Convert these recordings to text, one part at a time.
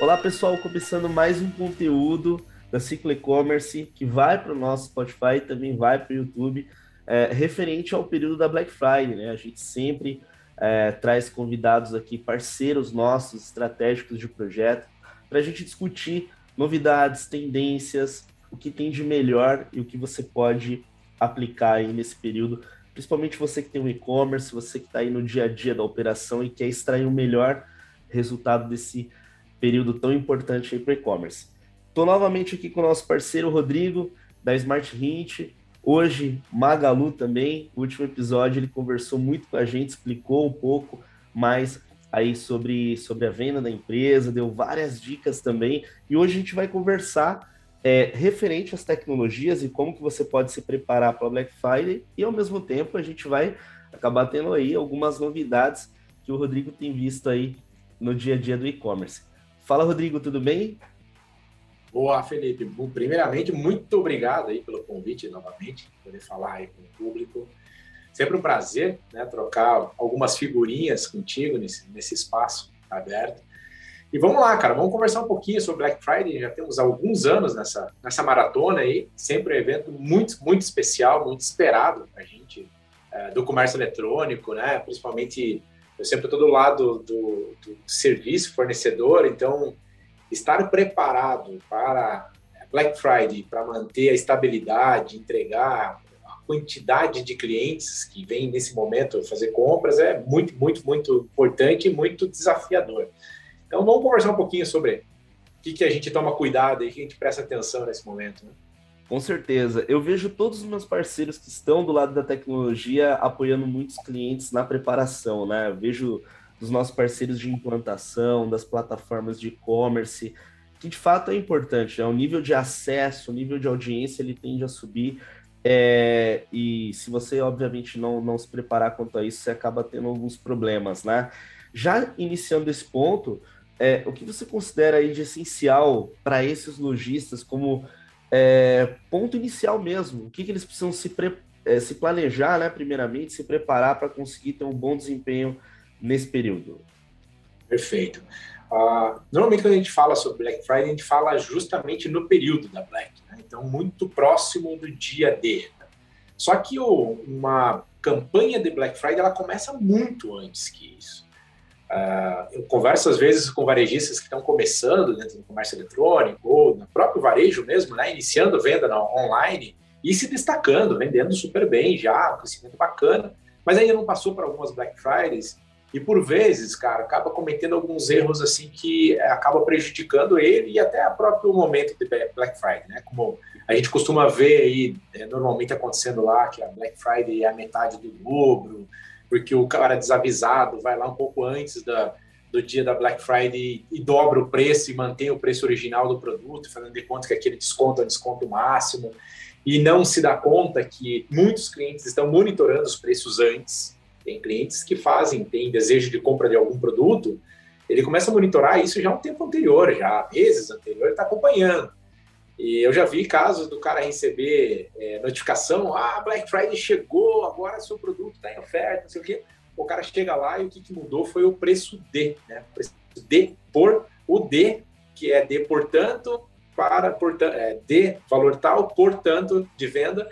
Olá pessoal, começando mais um conteúdo da Ciclo E-Commerce que vai para o nosso Spotify e também vai para o YouTube, é, referente ao período da Black Friday. Né? A gente sempre é, traz convidados aqui, parceiros nossos, estratégicos de projeto, para a gente discutir novidades, tendências, o que tem de melhor e o que você pode aplicar aí nesse período, principalmente você que tem um e-commerce, você que está aí no dia a dia da operação e quer extrair o melhor resultado desse período tão importante aí para e-commerce. Estou novamente aqui com o nosso parceiro Rodrigo, da Smart Hint. Hoje, Magalu também. O último episódio ele conversou muito com a gente, explicou um pouco mais aí sobre, sobre a venda da empresa, deu várias dicas também. E hoje a gente vai conversar é, referente às tecnologias e como que você pode se preparar para Black Friday e ao mesmo tempo a gente vai acabar tendo aí algumas novidades que o Rodrigo tem visto aí no dia a dia do e-commerce. Fala Rodrigo, tudo bem? Boa, Felipe. Primeiramente, muito obrigado aí pelo convite novamente, poder falar aí com o público. Sempre um prazer né, trocar algumas figurinhas contigo nesse, nesse espaço aberto. E vamos lá, cara, vamos conversar um pouquinho sobre Black Friday. Já temos alguns anos nessa, nessa maratona aí, sempre um evento muito, muito especial, muito esperado a gente, é, do comércio eletrônico, né? Principalmente, eu sempre estou do lado do, do serviço fornecedor, então estar preparado para Black Friday, para manter a estabilidade, entregar a quantidade de clientes que vêm nesse momento fazer compras é muito, muito, muito importante e muito desafiador. Então vamos conversar um pouquinho sobre o que, que a gente toma cuidado e que a gente presta atenção nesse momento. Né? Com certeza. Eu vejo todos os meus parceiros que estão do lado da tecnologia apoiando muitos clientes na preparação, né? Eu vejo dos nossos parceiros de implantação, das plataformas de e-commerce, que de fato é importante. Né? O nível de acesso, o nível de audiência, ele tende a subir. É, e se você, obviamente, não, não se preparar quanto a isso, você acaba tendo alguns problemas, né? Já iniciando esse ponto, é, o que você considera aí de essencial para esses lojistas como é, ponto inicial mesmo? O que, que eles precisam se, é, se planejar, né, primeiramente, se preparar para conseguir ter um bom desempenho nesse período? Perfeito. Uh, normalmente, quando a gente fala sobre Black Friday, a gente fala justamente no período da Black, né? então, muito próximo do dia D. Só que uma campanha de Black Friday ela começa muito antes que isso. Uh, eu converso às vezes com varejistas que estão começando dentro do comércio eletrônico ou no próprio varejo mesmo, né, iniciando venda na, online e se destacando, vendendo super bem já, um crescimento bacana, mas ainda não passou por algumas Black Fridays e por vezes, cara, acaba cometendo alguns erros assim que eh, acaba prejudicando ele e até o próprio momento de Black Friday, né? Como a gente costuma ver aí é, normalmente acontecendo lá que a Black Friday é a metade do lucro, porque o cara desavisado vai lá um pouco antes da, do dia da Black Friday e dobra o preço e mantém o preço original do produto, fazendo de conta que aquele desconto é o desconto máximo, e não se dá conta que muitos clientes estão monitorando os preços antes. Tem clientes que fazem, tem desejo de compra de algum produto, ele começa a monitorar isso já um tempo anterior, já meses anterior, ele está acompanhando. E eu já vi casos do cara receber é, notificação, ah, Black Friday chegou, agora seu produto está em oferta, não sei o quê. O cara chega lá e o que, que mudou foi o preço D, né? O preço D por o D, que é D, portanto, para portanto, é, D, valor tal, portanto, de venda,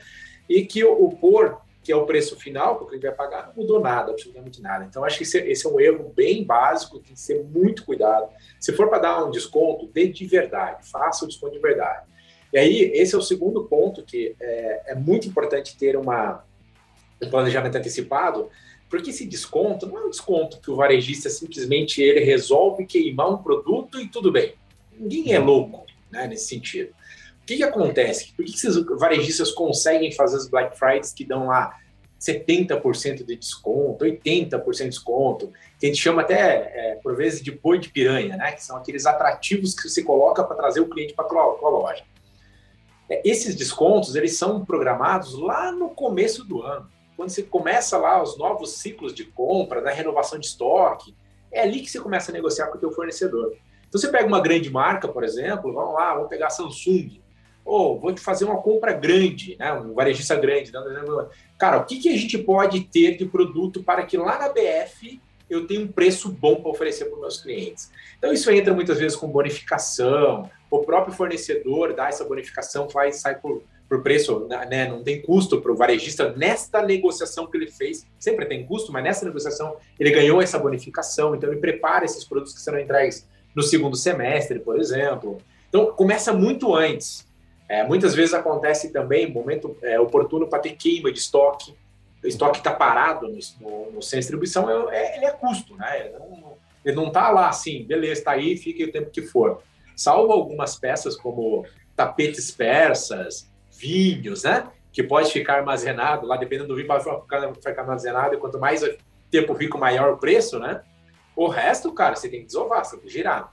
e que o, o por, que é o preço final, que o cliente vai pagar, não mudou nada, absolutamente nada. Então, acho que esse, esse é um erro bem básico, tem que ser muito cuidado. Se for para dar um desconto, dê de verdade, faça o desconto de verdade. E aí, esse é o segundo ponto que é, é muito importante ter uma, um planejamento antecipado, porque esse desconto não é um desconto que o varejista simplesmente ele resolve queimar um produto e tudo bem. Ninguém é louco né, nesse sentido. O que, que acontece? Por que, que esses varejistas conseguem fazer os Black Fridays que dão lá 70% de desconto, 80% de desconto, que a gente chama até, é, por vezes, de boi de piranha, né? Que são aqueles atrativos que você coloca para trazer o cliente para a loja. Esses descontos eles são programados lá no começo do ano. Quando você começa lá os novos ciclos de compra, da né, renovação de estoque, é ali que você começa a negociar com o teu fornecedor. Então você pega uma grande marca, por exemplo, vamos lá, vamos pegar a Samsung. Ou oh, vou te fazer uma compra grande, né? um varejista grande. Cara, o que, que a gente pode ter de produto para que lá na BF eu tenho um preço bom para oferecer para os meus clientes. Então, isso entra muitas vezes com bonificação, o próprio fornecedor dá essa bonificação, faz, sai por, por preço, né? não tem custo para o varejista nesta negociação que ele fez, sempre tem custo, mas nessa negociação ele ganhou essa bonificação, então ele prepara esses produtos que serão entregues no segundo semestre, por exemplo. Então, começa muito antes. É, muitas vezes acontece também momento é, oportuno para ter queima de estoque, o estoque está parado no, no, no sem distribuição, é, ele é custo, né? Ele não está lá assim, beleza, está aí, fique o tempo que for. Salvo algumas peças como tapetes persas, vinhos, né? Que pode ficar armazenado lá, dependendo do vinho, pode ficar armazenado, e quanto mais tempo fica, maior o preço, né? O resto, cara, você tem que desovar, você tem que girar.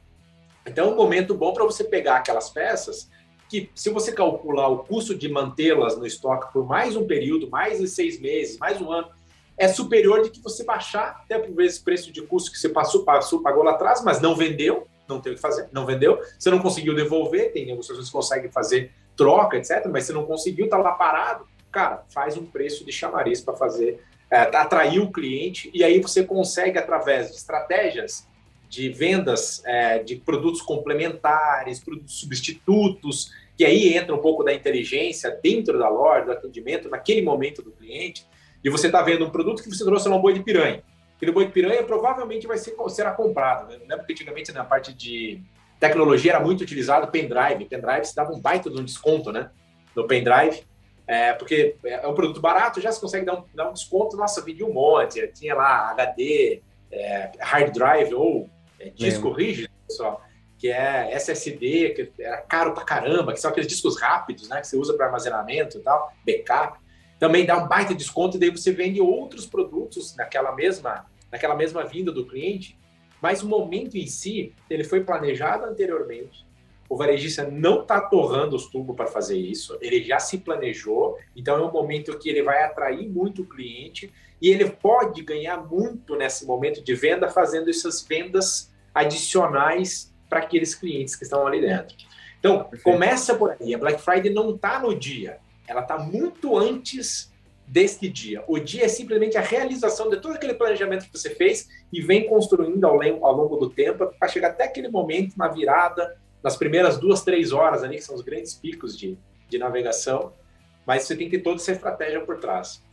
Então, é um momento bom para você pegar aquelas peças que, se você calcular o custo de mantê-las no estoque por mais um período, mais de seis meses, mais um ano, é superior de que você baixar até por vezes preço de custo que você passou, passou, pagou lá atrás, mas não vendeu, não tem o que fazer, não vendeu, você não conseguiu devolver, tem negociações que conseguem fazer troca, etc., mas você não conseguiu, tá lá parado, cara, faz um preço de chamariz para fazer, é, atrair o cliente, e aí você consegue, através de estratégias de vendas é, de produtos complementares, produtos substitutos, que aí entra um pouco da inteligência dentro da loja, do atendimento, naquele momento do cliente, e você está vendo um produto que você trouxe lá um boi de piranha. Aquele boi de piranha provavelmente vai ser, será comprado. Né? Lembra que antigamente na parte de tecnologia era muito utilizado pendrive. Pendrive se dava um baita de um desconto né? no pendrive, é, porque é um produto barato, já se consegue dar um, dar um desconto. Nossa, vendi um monte, tinha lá HD, é, hard drive ou é, disco rígido, pessoal que é SSD, que era caro pra caramba, que são aqueles discos rápidos, né, que você usa para armazenamento e tal, backup. Também dá um baita desconto e daí você vende outros produtos naquela mesma, naquela mesma vinda do cliente. Mas o momento em si, ele foi planejado anteriormente. O varejista não está torrando os tubos para fazer isso, ele já se planejou, então é um momento que ele vai atrair muito o cliente e ele pode ganhar muito nesse momento de venda fazendo essas vendas adicionais para aqueles clientes que estão ali dentro. Então, Perfeito. começa por aí. A Black Friday não está no dia, ela está muito antes deste dia. O dia é simplesmente a realização de todo aquele planejamento que você fez e vem construindo ao, ao longo do tempo para chegar até aquele momento na virada, nas primeiras duas, três horas ali, que são os grandes picos de, de navegação. Mas você tem que ter toda essa estratégia por trás.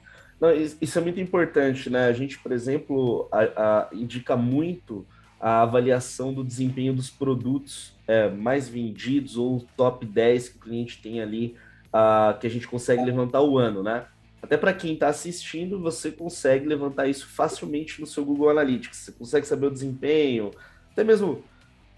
Não, isso é muito importante, né? A gente, por exemplo, a, a, indica muito a avaliação do desempenho dos produtos é, mais vendidos ou top 10 que o cliente tem ali, uh, que a gente consegue levantar o ano, né? Até para quem está assistindo, você consegue levantar isso facilmente no seu Google Analytics. Você consegue saber o desempenho, até mesmo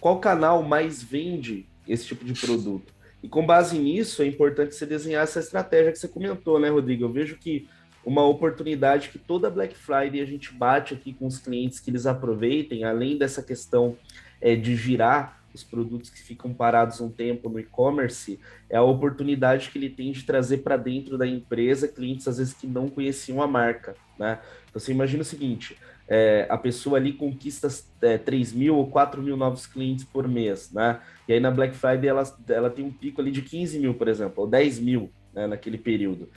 qual canal mais vende esse tipo de produto. E com base nisso, é importante você desenhar essa estratégia que você comentou, né, Rodrigo? Eu vejo que uma oportunidade que toda Black Friday a gente bate aqui com os clientes que eles aproveitem, além dessa questão é, de girar os produtos que ficam parados um tempo no e-commerce, é a oportunidade que ele tem de trazer para dentro da empresa clientes às vezes que não conheciam a marca, né? Então você imagina o seguinte, é, a pessoa ali conquista é, 3 mil ou 4 mil novos clientes por mês, né? E aí na Black Friday ela, ela tem um pico ali de 15 mil, por exemplo, ou 10 mil né, naquele período.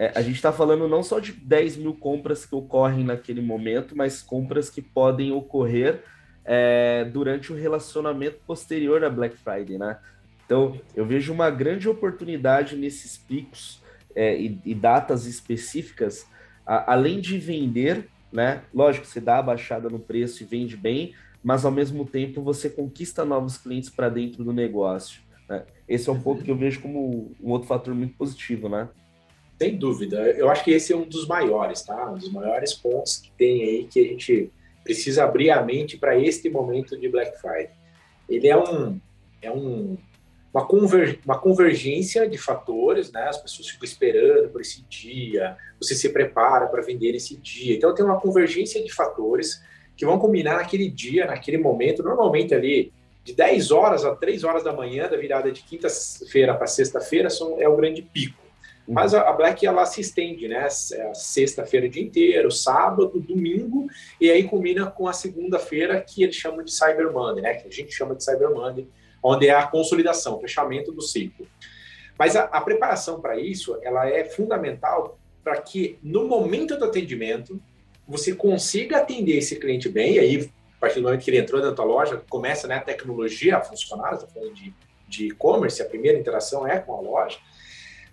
É, a gente está falando não só de 10 mil compras que ocorrem naquele momento, mas compras que podem ocorrer é, durante o relacionamento posterior à Black Friday, né? Então, eu vejo uma grande oportunidade nesses picos é, e, e, datas específicas, a, além de vender, né? Lógico, você dá a baixada no preço e vende bem, mas ao mesmo tempo você conquista novos clientes para dentro do negócio. Né? Esse é um ponto que eu vejo como um outro fator muito positivo, né? Sem dúvida. Eu acho que esse é um dos maiores, tá? Um dos maiores pontos que tem aí que a gente precisa abrir a mente para este momento de Black Friday. Ele é um é um uma, conver, uma convergência de fatores, né? As pessoas ficam esperando por esse dia, você se prepara para vender esse dia. Então tem uma convergência de fatores que vão combinar naquele dia, naquele momento, normalmente ali de 10 horas a 3 horas da manhã, da virada de quinta-feira para sexta-feira, é o grande pico. Mas a Black ela se estende, né? É sexta-feira o dia inteiro, sábado, domingo, e aí combina com a segunda-feira que eles chamam de Cyber Monday, né? Que a gente chama de Cyber Monday, onde é a consolidação, o fechamento do ciclo. Mas a, a preparação para isso, ela é fundamental para que no momento do atendimento você consiga atender esse cliente bem, e aí, a partir do momento que ele entrou na tua loja, começa né, a tecnologia a funcionar, estou falando de e-commerce, a primeira interação é com a loja.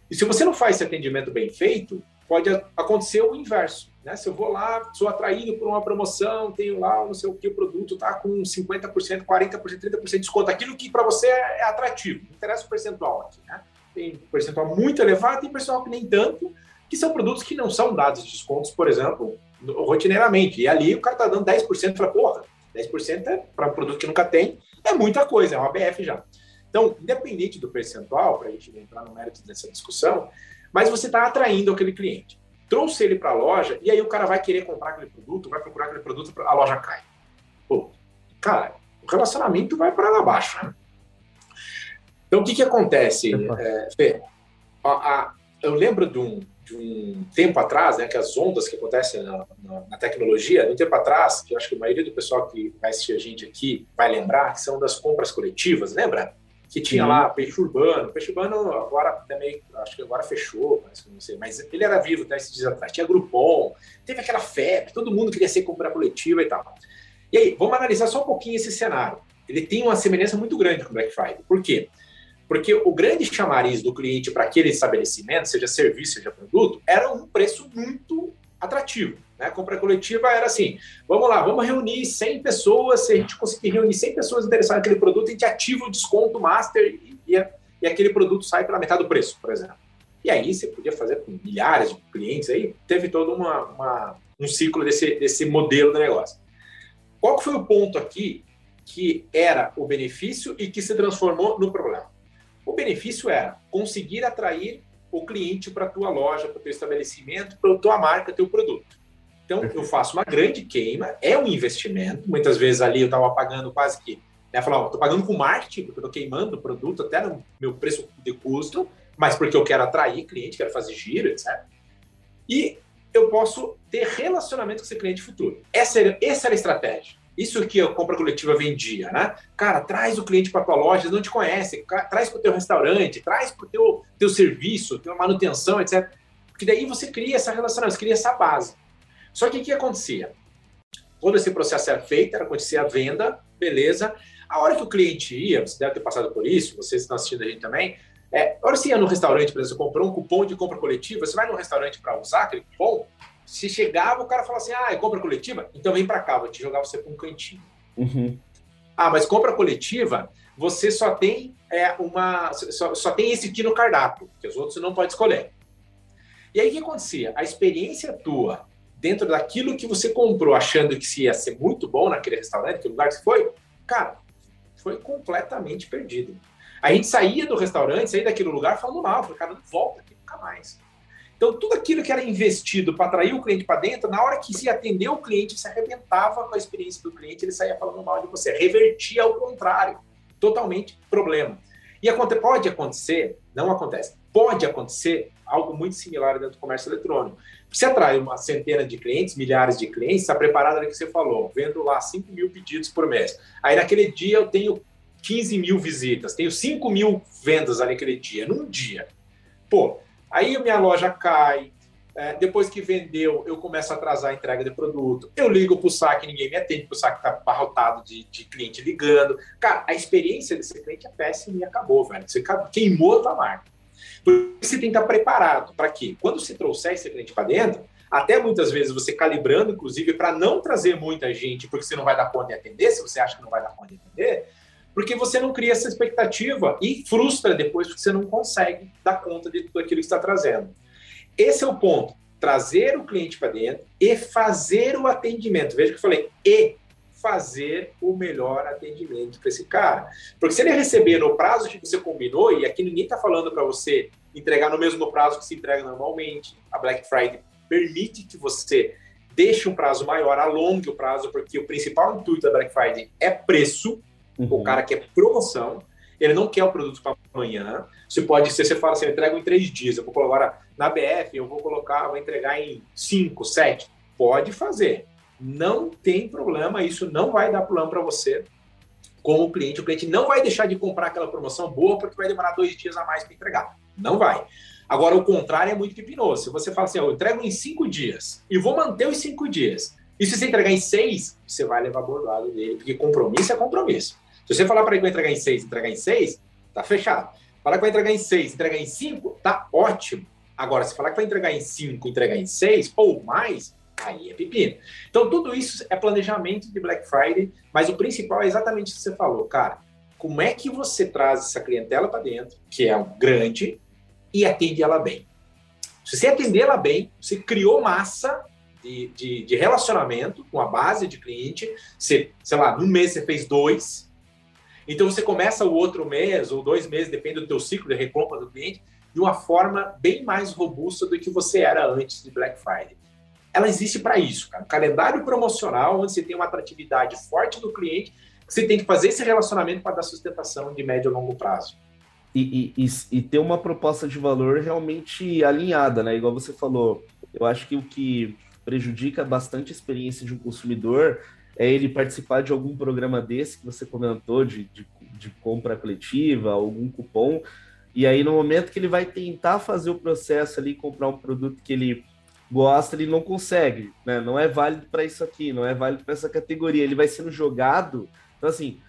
E se você não faz esse atendimento bem feito, pode acontecer o inverso. Né? Se eu vou lá, sou atraído por uma promoção, tenho lá não sei o que, o produto está com 50%, 40%, 30% de desconto, aquilo que para você é atrativo, não interessa o percentual aqui. Né? Tem percentual muito elevado, tem percentual que nem tanto, que são produtos que não são dados de descontos, por exemplo, rotineiramente. E ali o cara está dando 10%, fala, porra, 10% é para um produto que nunca tem, é muita coisa, é uma BF já. Então, independente do percentual, para a gente entrar no mérito dessa discussão, mas você está atraindo aquele cliente. Trouxe ele para a loja e aí o cara vai querer comprar aquele produto, vai procurar aquele produto, a loja cai. Pô, cara, o relacionamento vai para lá abaixo. Né? Então, o que, que acontece, é, Fê? A, a, eu lembro de um, de um tempo atrás, né, que as ondas que acontecem na, na, na, tecnologia, de um tempo atrás, que eu acho que a maioria do pessoal que vai assistir a gente aqui vai lembrar, que são das compras coletivas, lembra? Que tinha lá Peixe Urbano. Peixe Urbano agora também, acho que agora fechou, não sei, mas ele era vivo até esses dias atrás. Tinha Groupon, teve aquela febre, todo mundo queria ser compra coletiva e tal. E aí, vamos analisar só um pouquinho esse cenário. Ele tem uma semelhança muito grande com o Black Friday. Por quê? Porque o grande chamariz do cliente para aquele estabelecimento, seja serviço, seja produto, era um preço muito atrativo. Né? A compra coletiva era assim: vamos lá, vamos reunir 100 pessoas. Se a gente conseguir reunir 100 pessoas interessadas naquele produto, a gente ativa o desconto master e, e, e aquele produto sai pela metade do preço, por exemplo. E aí você podia fazer com milhares de clientes, aí teve todo uma, uma, um ciclo desse, desse modelo de negócio. Qual foi o ponto aqui que era o benefício e que se transformou no problema? O benefício era conseguir atrair o cliente para a tua loja, para o teu estabelecimento, para a tua marca, teu produto. Então, eu faço uma grande queima, é um investimento. Muitas vezes ali eu estava pagando quase que. Né, falar, estou pagando com marketing, porque eu estou queimando o produto até no meu preço de custo, mas porque eu quero atrair cliente, quero fazer giro, etc. E eu posso ter relacionamento com esse cliente futuro. Essa era, essa era a estratégia. Isso que a compra coletiva vendia, né? Cara, traz o cliente para tua loja, não te conhece, traz para o teu restaurante, traz para o teu, teu serviço, tua manutenção, etc. Porque daí você cria essa relação, você cria essa base. Só que o que acontecia? Todo esse processo era feito, era acontecer a venda, beleza. A hora que o cliente ia, você deve ter passado por isso, vocês estão assistindo a gente também, é, a hora que você ia no restaurante, por exemplo, você comprou um cupom de compra coletiva, você vai no restaurante para usar aquele cupom, se chegava, o cara falava assim: ah, é compra coletiva? Então vem para cá, vou te jogar você para um cantinho. Uhum. Ah, mas compra coletiva, você só tem é, uma. Só, só tem esse aqui no cardápio, que os outros você não pode escolher. E aí o que acontecia? A experiência tua, dentro daquilo que você comprou, achando que se ia ser muito bom naquele restaurante, que lugar que você foi, cara, foi completamente perdido. A gente saía do restaurante, saía daquele lugar falando mal, falei, cara, não volta aqui nunca mais. Então, tudo aquilo que era investido para atrair o cliente para dentro, na hora que se atendeu o cliente, se arrebentava com a experiência do cliente, ele saía falando mal de você, revertia ao contrário, totalmente problema. E pode acontecer, não acontece, pode acontecer algo muito similar dentro do comércio eletrônico. Você atrai uma centena de clientes, milhares de clientes, está preparado ali que você falou, vendo lá 5 mil pedidos por mês. Aí naquele dia eu tenho 15 mil visitas, tenho 5 mil vendas ali naquele dia, num dia. Pô, Aí minha loja cai, é, depois que vendeu, eu começo a atrasar a entrega de produto. Eu ligo para o saque, ninguém me atende, porque o saque está barrotado de, de, cliente ligando. Cara, a experiência desse cliente é péssima e acabou, velho. Você queimou a tua marca. Por isso você tem que estar preparado para quê? Quando você trouxer esse cliente para dentro, até muitas vezes você calibrando, inclusive, para não trazer muita gente, porque você não vai dar conta de atender, se você acha que não vai dar conta de atender, porque você não cria essa expectativa e frustra depois porque você não consegue dar conta de tudo aquilo que está trazendo. Esse é o ponto. Trazer o cliente para dentro e fazer o atendimento. Veja que eu falei, e fazer o melhor atendimento para esse cara. Porque se ele receber no prazo que você combinou, e aqui ninguém está falando para você entregar no mesmo prazo que se entrega normalmente, a Black Friday permite que você deixe um prazo maior, alongue o prazo, porque o principal intuito da Black Friday é preço, Uhum. O cara quer promoção, ele não quer o produto para amanhã. Você pode ser, você fala assim, eu entrego em três dias. Eu vou colocar agora na BF, eu vou colocar, vou entregar em cinco, sete. Pode fazer. Não tem problema, isso não vai dar problema para você como cliente. O cliente não vai deixar de comprar aquela promoção boa porque vai demorar dois dias a mais para entregar. Não vai. Agora, o contrário é muito pipinoso. Se você fala assim, eu entrego em cinco dias e vou manter os cinco dias, e se você entregar em seis, você vai levar bordado dele, porque compromisso é compromisso. Se você falar para ele que vai entregar em seis, entregar em seis, tá fechado. Falar que vai entregar em seis, entregar em cinco, tá ótimo. Agora, se falar que vai entregar em cinco, entregar em seis ou mais, aí é pepino. Então, tudo isso é planejamento de Black Friday, mas o principal é exatamente o que você falou, cara. Como é que você traz essa clientela para dentro, que é grande, e atende ela bem? Se você atender ela bem, você criou massa de, de, de relacionamento com a base de cliente. Você, sei lá, num mês você fez dois. Então você começa o outro mês ou dois meses, depende do teu ciclo de recompra do cliente, de uma forma bem mais robusta do que você era antes de Black Friday. Ela existe para isso, cara. Calendário promocional onde você tem uma atratividade forte do cliente, você tem que fazer esse relacionamento para dar sustentação de médio e longo prazo. E, e, e, ter uma proposta de valor realmente alinhada, né? Igual você falou, eu acho que o que prejudica bastante a experiência de um consumidor é ele participar de algum programa desse que você comentou, de, de, de, compra coletiva, algum cupom, e aí no momento que ele vai tentar fazer o processo ali, comprar um produto que ele gosta, ele não consegue, né? Não é válido para isso aqui, não é válido para essa categoria, ele vai sendo jogado. Então, assim,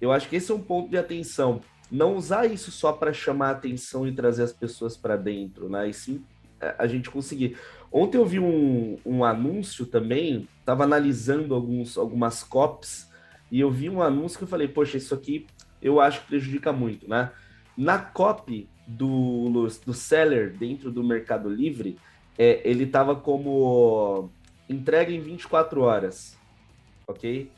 eu acho que esse é um ponto de atenção. Não usar isso só para chamar atenção e trazer as pessoas para dentro, né? E sim a gente conseguir. Ontem eu vi um, um anúncio também, estava analisando alguns, algumas copies, e eu vi um anúncio que eu falei, poxa, isso aqui eu acho que prejudica muito, né? Na copy do, do seller dentro do Mercado Livre, é, ele estava como entrega em 24 horas, ok?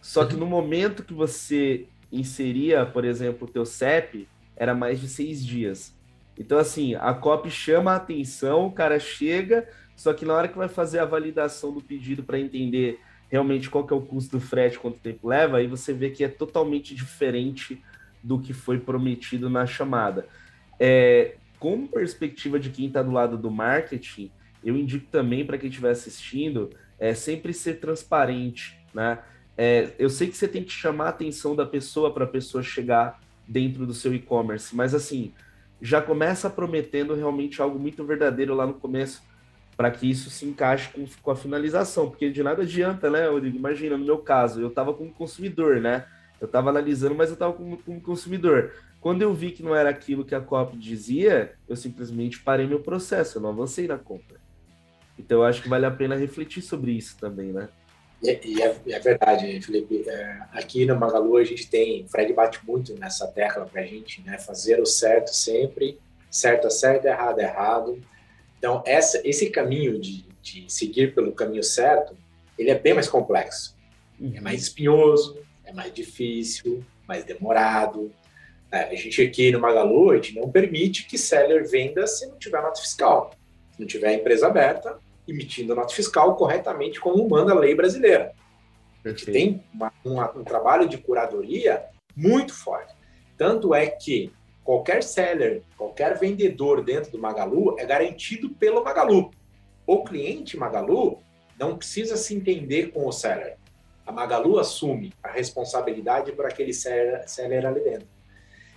Só que no momento que você inseria, por exemplo, o teu CEP, era mais de seis dias. Então, assim, a COP chama a atenção, o cara chega, só que na hora que vai fazer a validação do pedido para entender realmente qual que é o custo do frete, quanto tempo leva, aí você vê que é totalmente diferente do que foi prometido na chamada. É, com perspectiva de quem está do lado do marketing, eu indico também para quem estiver assistindo, é sempre ser transparente, né? É, eu sei que você tem que chamar a atenção da pessoa para a pessoa chegar dentro do seu e-commerce, mas assim, já começa prometendo realmente algo muito verdadeiro lá no começo, para que isso se encaixe com, com, a finalização, porque de nada adianta, né, Rodrigo? Imagina, no meu caso, eu estava como consumidor, né? Eu estava analisando, mas eu estava como, como consumidor. Quando eu vi que não era aquilo que a COP dizia, eu simplesmente parei meu processo, eu não avancei na compra. Então eu acho que vale a pena refletir sobre isso também, né? E, é, é, verdade, Felipe. É, aqui no Magalu a gente tem, o Fred bate muito nessa tecla para a gente, né? Fazer o certo sempre, certo é certo, errado é errado. Então, essa, esse caminho de, de seguir pelo caminho certo, ele é bem mais complexo. É uhum. mais espinhoso, é mais difícil, mais demorado. É, a gente aqui no Magalu, a gente não permite que seller venda se não tiver nota fiscal. Se não tiver empresa aberta, emitindo nota fiscal corretamente como manda a lei brasileira. A gente tem uma, uma, um trabalho de curadoria muito forte. Tanto é que qualquer seller, qualquer vendedor dentro do Magalu é garantido pelo Magalu. O cliente Magalu não precisa se entender com o seller. A Magalu assume a responsabilidade por aquele seller, seller ali dentro.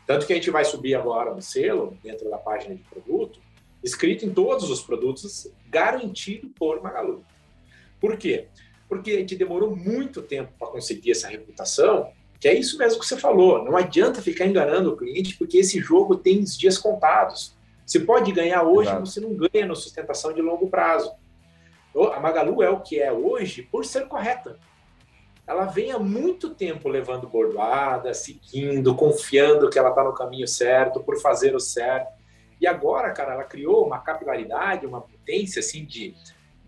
Tanto que a gente vai subir agora no selo, dentro da página de produto, escrito em todos os produtos, garantido por Magalu. Por quê? Porque a gente demorou muito tempo para conseguir essa reputação, que é isso mesmo que você falou. Não adianta ficar enganando o cliente, porque esse jogo tem os dias contados. Você pode ganhar hoje, Exato. você não ganha na sustentação de longo prazo. A Magalu é o que é hoje por ser correta. Ela vem há muito tempo levando bordoada, seguindo, confiando que ela está no caminho certo, por fazer o certo. E agora, cara, ela criou uma capilaridade, uma potência, assim, de.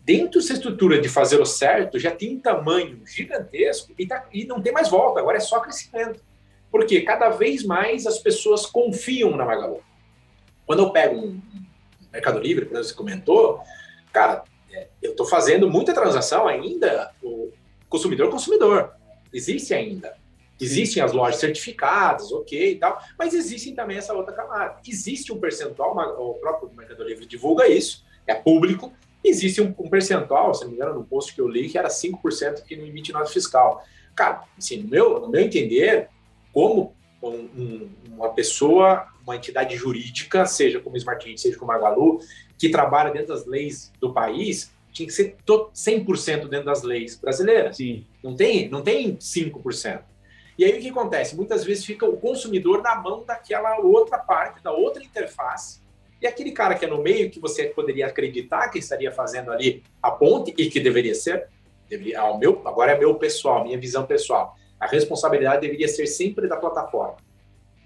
Dentro dessa estrutura de fazer o certo, já tem um tamanho gigantesco e, tá, e não tem mais volta, agora é só crescimento. Porque cada vez mais as pessoas confiam na Magalu. Quando eu pego um Mercado Livre, como você comentou, cara, é, eu estou fazendo muita transação ainda, o consumidor consumidor. Existe ainda. Existem as lojas certificadas, ok e tal, mas existem também essa outra camada. Existe um percentual, o próprio Mercado Livre divulga isso, é público, existe um, um percentual, se não me engano, no post que eu li, que era 5% que não emite nota fiscal. Cara, assim, no meu, no meu entender, como um, uma pessoa, uma entidade jurídica, seja como Smart seja como Magalu, que trabalha dentro das leis do país, tinha que ser 100% dentro das leis brasileiras. Sim. Não tem, não tem 5%. E aí o que acontece? Muitas vezes fica o consumidor na mão daquela outra parte, da outra interface, e aquele cara que é no meio, que você poderia acreditar que estaria fazendo ali a ponte, e que deveria ser, deveria, ao meu, agora é meu pessoal, minha visão pessoal, a responsabilidade deveria ser sempre da plataforma,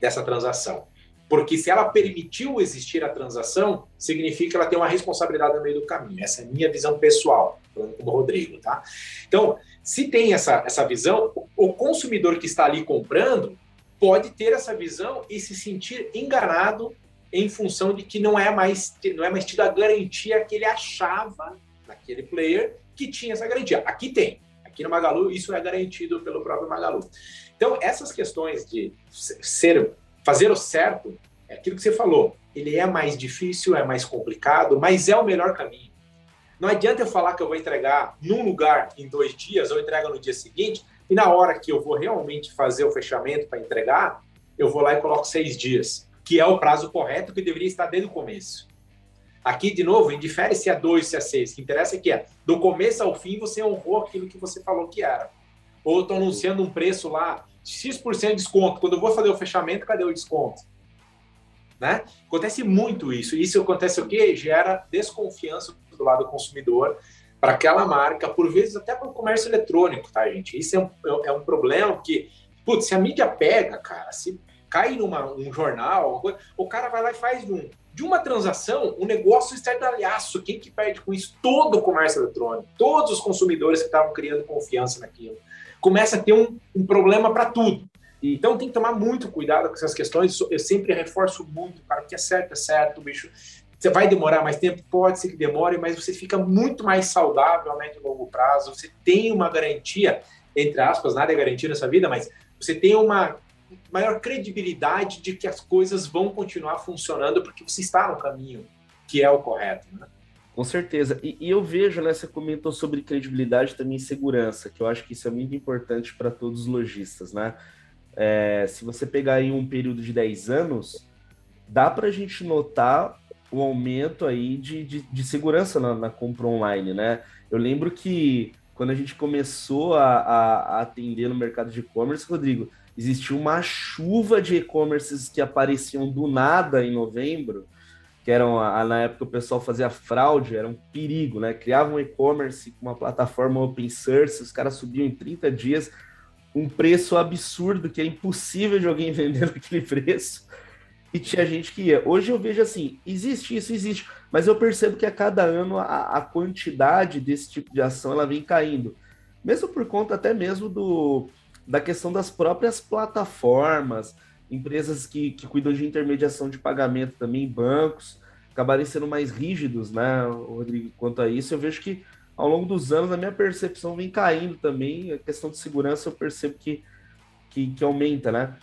dessa transação. Porque se ela permitiu existir a transação, significa que ela tem uma responsabilidade no meio do caminho. Essa é a minha visão pessoal, falando como Rodrigo, tá? Então, se tem essa, essa visão, o consumidor que está ali comprando pode ter essa visão e se sentir enganado em função de que não é mais não é mais tido a garantia que ele achava naquele player que tinha essa garantia. Aqui tem. Aqui no Magalu isso é garantido pelo próprio Magalu. Então, essas questões de ser fazer o certo, é aquilo que você falou. Ele é mais difícil, é mais complicado, mas é o melhor caminho. Não adianta eu falar que eu vou entregar num lugar em dois dias, ou entrega no dia seguinte, e na hora que eu vou realmente fazer o fechamento para entregar, eu vou lá e coloco seis dias, que é o prazo correto que deveria estar desde o começo. Aqui, de novo, indifere se é dois, se é seis. O que interessa é que é, do começo ao fim, você honrou aquilo que você falou que era. Ou estou anunciando um preço lá X% de desconto. Quando eu vou fazer o fechamento, cadê o desconto? Né? Acontece muito isso. Isso acontece o quê? Gera desconfiança do lado do consumidor para aquela marca, por vezes até para o comércio eletrônico, tá, gente? Isso é um, é um problema que, putz, se a mídia pega, cara, se cai numa um jornal, o cara vai lá e faz um, de uma transação, um negócio estardalhaço. Quem que perde com isso? Todo o comércio eletrônico, todos os consumidores que estavam criando confiança naquilo começa a ter um, um problema para tudo. Então tem que tomar muito cuidado com essas questões. Eu sempre reforço muito, cara, que é certo, é certo, bicho. Você vai demorar mais tempo? Pode ser que demore, mas você fica muito mais saudável a médio e longo prazo. Você tem uma garantia, entre aspas, nada é garantia nessa vida, mas você tem uma maior credibilidade de que as coisas vão continuar funcionando porque você está no caminho que é o correto. Né? Com certeza. E, e, eu vejo, né, você comentou sobre credibilidade também segurança, que eu acho que isso é muito importante para todos os lojistas, né? É, se você pegar aí um período de 10 anos, dá para a gente notar o aumento aí de, de, de segurança na, na, compra online, né? Eu lembro que quando a gente começou a, a, a atender no mercado de e-commerce, Rodrigo, existia uma chuva de e-commerces que apareciam do nada em novembro, que eram na época o pessoal fazia fraude, era um perigo, né? Criavam um e-commerce com uma plataforma open source, os caras subiam em 30 dias um preço absurdo que é impossível de alguém vender naquele preço. E tinha gente que ia. Hoje eu vejo assim, existe isso, existe, mas eu percebo que a cada ano a, a quantidade desse tipo de ação ela vem caindo, mesmo por conta até mesmo do da questão das próprias plataformas, empresas que, que cuidam de intermediação de pagamento também, bancos, acabarem sendo mais rígidos, né, Rodrigo, quanto a isso. Eu vejo que ao longo dos anos a minha percepção vem caindo também, a questão de segurança eu percebo que, que, que aumenta, né?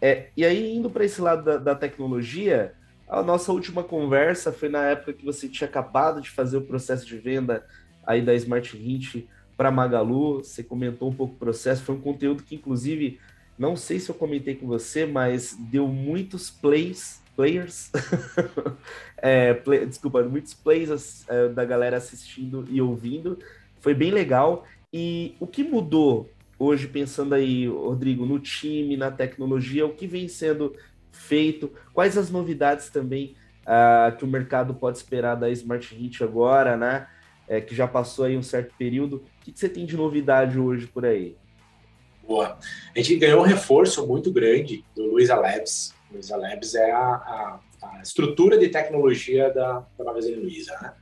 É, e aí, indo para esse lado da, da, tecnologia, a nossa última conversa foi na época que você tinha acabado de fazer o processo de venda aí da Smart Hint para Magalu, você comentou um pouco o processo, foi um conteúdo que, inclusive, não sei se eu comentei com você, mas deu muitos plays, players, é, play, desculpa, muitos plays é, da galera assistindo e ouvindo. Foi bem legal. E o que mudou hoje, pensando aí, Rodrigo, no time, na tecnologia, o que vem sendo feito? Quais as novidades também uh, que o mercado pode esperar da Smart Hit agora, né? É, que já passou aí um certo período. O que, que você tem de novidade hoje por aí? Boa. A gente ganhou um reforço muito grande do Luiza Labs. Luiza Labs é a, a, a estrutura de tecnologia da, da Magazine Luiza. Né?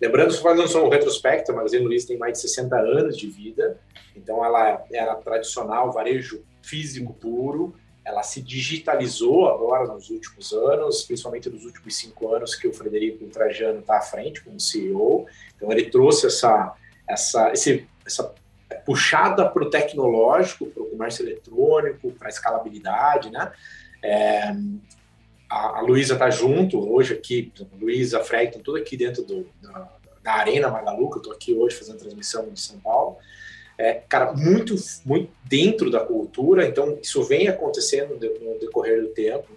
Lembrando, fazendo só um retrospecto, a Magazine Luiza tem mais de 60 anos de vida, então ela era tradicional, varejo físico puro, ela se digitalizou agora nos últimos anos, principalmente nos últimos cinco anos que o Frederico Trajano está à frente como CEO. Então ele trouxe essa, essa, esse, essa puxada para o tecnológico, para o comércio eletrônico, para a escalabilidade, né? É, a, a Luísa está junto hoje aqui, Luísa, Frei, estão tudo aqui dentro do, da, da Arena Magalu, que eu estou aqui hoje fazendo transmissão de São Paulo. é, cara, muito, muito dentro da cultura, então isso vem acontecendo no decorrer do tempo.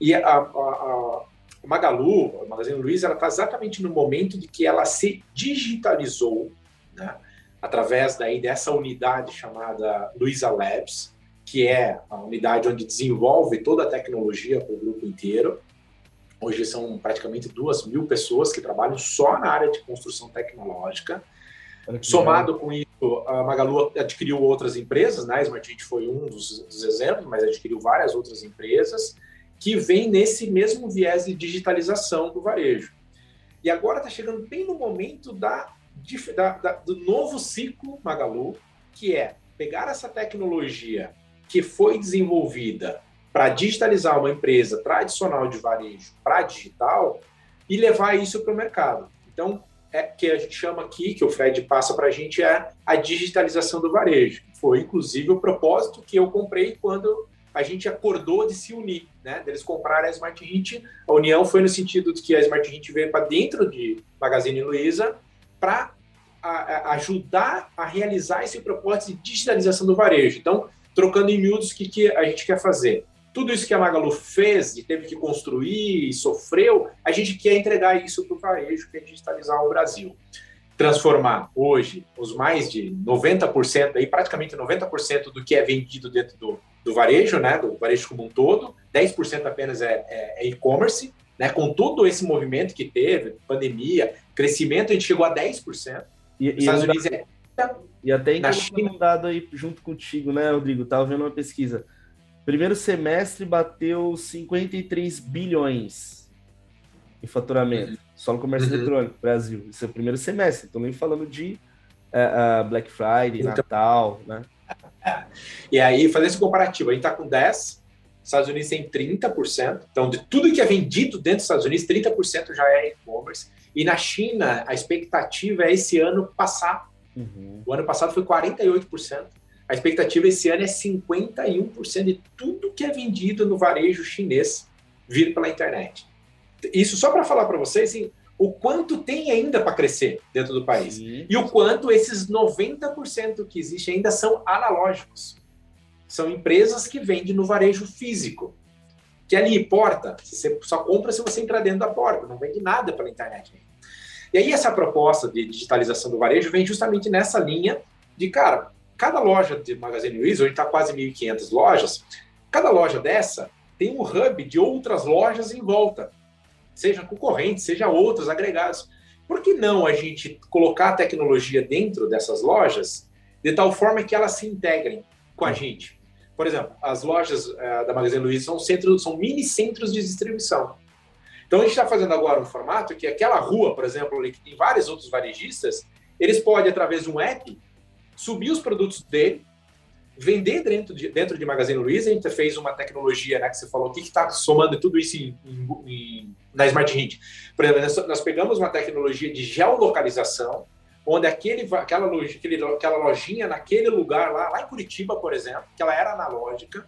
E a, a, a Magalu, a Magazine Luiza, ela está exatamente no momento de que ela se digitalizou, né, através daí dessa unidade chamada Luiza Labs, que é a unidade onde desenvolve toda a tecnologia para o grupo inteiro. Hoje são praticamente duas mil pessoas que trabalham só na área de construção tecnológica. Somado com isso, a Magalu adquiriu outras empresas, né? A Smart foi um dos, dos, exemplos, mas adquiriu várias outras empresas que vêm nesse mesmo viés de digitalização do varejo. E agora está chegando bem no momento da, da, da, do novo ciclo Magalu, que é pegar essa tecnologia que foi desenvolvida para digitalizar uma empresa tradicional de varejo para digital e levar isso para o mercado. Então, é que a gente chama aqui, que o Fred passa para a gente, é a digitalização do varejo. Foi, inclusive, o propósito que eu comprei quando a gente acordou de se unir, né? Deles comprarem a Smart Hit. A união foi no sentido de que a Smart Hit veio para dentro de Magazine Luiza para ajudar a realizar esse propósito de digitalização do varejo. Então, trocando em miúdos, o que, que a gente quer fazer? Tudo isso que a Magalu fez e teve que construir e sofreu, a gente quer entregar isso para o varejo, que é digitalizar o Brasil. Transformar hoje os mais de 90%, aí, praticamente 90% do que é vendido dentro do, do varejo, né, do varejo como um todo, 10% apenas é, é, é e-commerce, né, com todo esse movimento que teve, pandemia, crescimento, a gente chegou a 10%. E, e Estados Unidos é e até em um dado aí junto contigo, né, Rodrigo? Tava vendo uma pesquisa. Primeiro semestre bateu 53 bilhões em faturamento. Uhum. Só no comércio uhum. eletrônico, Brasil. Isso é o primeiro semestre. Estou nem falando de uh, uh, Black Friday, então, Natal, né? E aí, fazer esse comparativo, a gente está com 10, Estados Unidos tem 30%. Então, de tudo que é vendido dentro dos Estados Unidos, 30% já é e-commerce. E na China, a expectativa é esse ano passar Uhum. O ano passado foi 48%. A expectativa esse ano é 51% de tudo que é vendido no varejo chinês vir pela internet. Isso só para falar para vocês assim, o quanto tem ainda para crescer dentro do país. Sim. E o quanto esses 90% que existe ainda são analógicos. São empresas que vendem no varejo físico. Que ali, porta, você só compra se você entrar dentro da porta, não vende nada pela internet. E aí essa proposta de digitalização do varejo vem justamente nessa linha de, cara, cada loja de Magazine Luiza, hoje está quase 1.500 lojas, cada loja dessa tem um hub de outras lojas em volta, seja concorrentes, seja outros agregados. Por que não a gente colocar a tecnologia dentro dessas lojas de tal forma que elas se integrem com a gente? Por exemplo, as lojas uh, da Magazine Luiza são, centros, são mini centros de distribuição. Então a gente está fazendo agora um formato que aquela rua, por exemplo, ali, que tem vários outros varejistas, eles podem, através de um app, subir os produtos dele, vender dentro de, dentro de Magazine Luiza. A gente fez uma tecnologia, né, que você falou, o que está somando tudo isso em, em, em, na Smart Hit. Por exemplo, nós, pegamos uma tecnologia de geolocalização, onde aquele, aquela, loja, aquele, aquela lojinha naquele lugar lá, lá em Curitiba, por exemplo, que ela era analógica,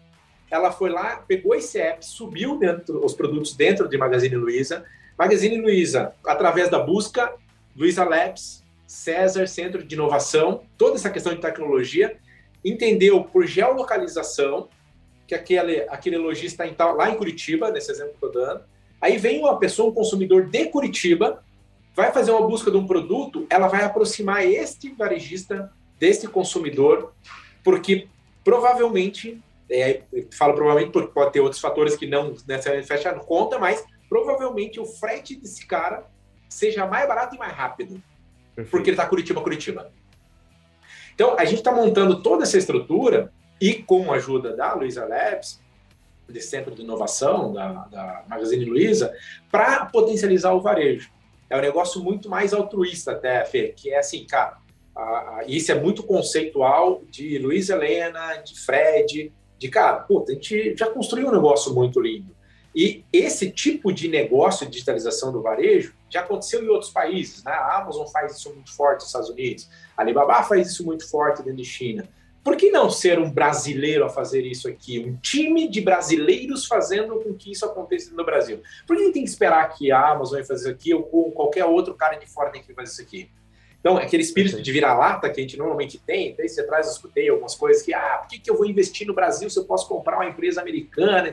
ela foi lá, pegou esse app, subiu dentro os produtos dentro de Magazine Luiza. Magazine Luiza, através da busca, Luiza Labs, César, Centro de Inovação, toda essa questão de tecnologia, entendeu por geolocalização que aquele, aquele lojista está lá em Curitiba, nesse exemplo que eu estou dando. Aí vem uma pessoa, um consumidor de Curitiba, vai fazer uma busca de um produto, ela vai aproximar este varejista deste consumidor, porque provavelmente é, falo provavelmente porque pode ter outros fatores que não necessariamente fecham conta, mas provavelmente o frete desse cara seja mais barato e mais rápido. Perfeito. Porque ele está Curitiba-Curitiba. Então, a gente está montando toda essa estrutura e com a ajuda da Luiza Labs, de Centro de Inovação, da, da Magazine Luiza, para potencializar o varejo. É um negócio muito mais altruísta até, Fê, que é assim, cara, a, a, isso é muito conceitual de Luiz Helena, de Fred, de cara, puta, a gente já construiu um negócio muito lindo. E esse tipo de negócio de digitalização do varejo já aconteceu em outros países. Né? A Amazon faz isso muito forte nos Estados Unidos, a Alibaba faz isso muito forte dentro de China. Por que não ser um brasileiro a fazer isso aqui? Um time de brasileiros fazendo com que isso aconteça no Brasil. Por que tem que esperar que a Amazon vai fazer isso aqui ou qualquer outro cara de fora tem que fazer isso aqui? Então, aquele espírito de virar-lata que a gente normalmente tem, desde atrás eu escutei algumas coisas que, ah, por que, que eu vou investir no Brasil se eu posso comprar uma empresa americana?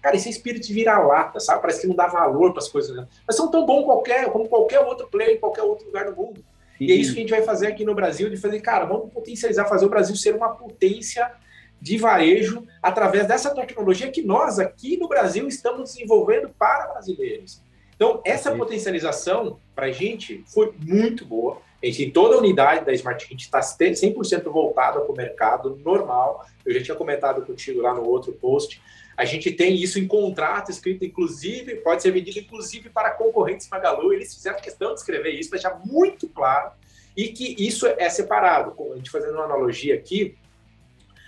Cara, esse é espírito de virar-lata, sabe? Parece que não dá valor para as coisas. Né? Mas são tão bom qualquer, como qualquer outro player em qualquer outro lugar do mundo. E é isso que a gente vai fazer aqui no Brasil, de fazer, cara, vamos potencializar, fazer o Brasil ser uma potência de varejo através dessa tecnologia que nós aqui no Brasil estamos desenvolvendo para brasileiros. Então, essa potencialização para a gente foi muito boa. A gente tem toda a unidade da Smart Kit está 100% voltada para o mercado normal. Eu já tinha comentado contigo lá no outro post. A gente tem isso em contrato escrito, inclusive, pode ser vendido inclusive para concorrentes Magalu. Eles fizeram questão de escrever isso, deixar muito claro, e que isso é separado. A gente fazendo uma analogia aqui,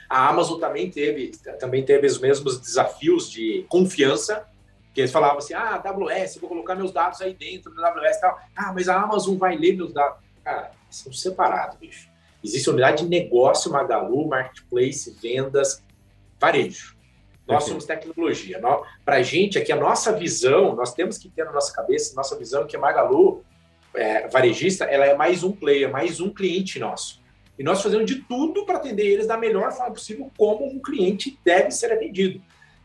a Amazon também teve, também teve os mesmos desafios de confiança que eles falavam assim, ah, AWS, vou colocar meus dados aí dentro da AWS e tal. Ah, mas a Amazon vai ler meus dados. Cara, são separados, bicho. Existe unidade de negócio, Magalu, Marketplace, vendas, varejo. Nós somos tecnologia. Para a gente, aqui, a nossa visão, nós temos que ter na nossa cabeça, nossa visão que a Magalu, é, varejista, ela é mais um player, mais um cliente nosso. E nós fazemos de tudo para atender eles da melhor forma possível, como um cliente deve ser atendido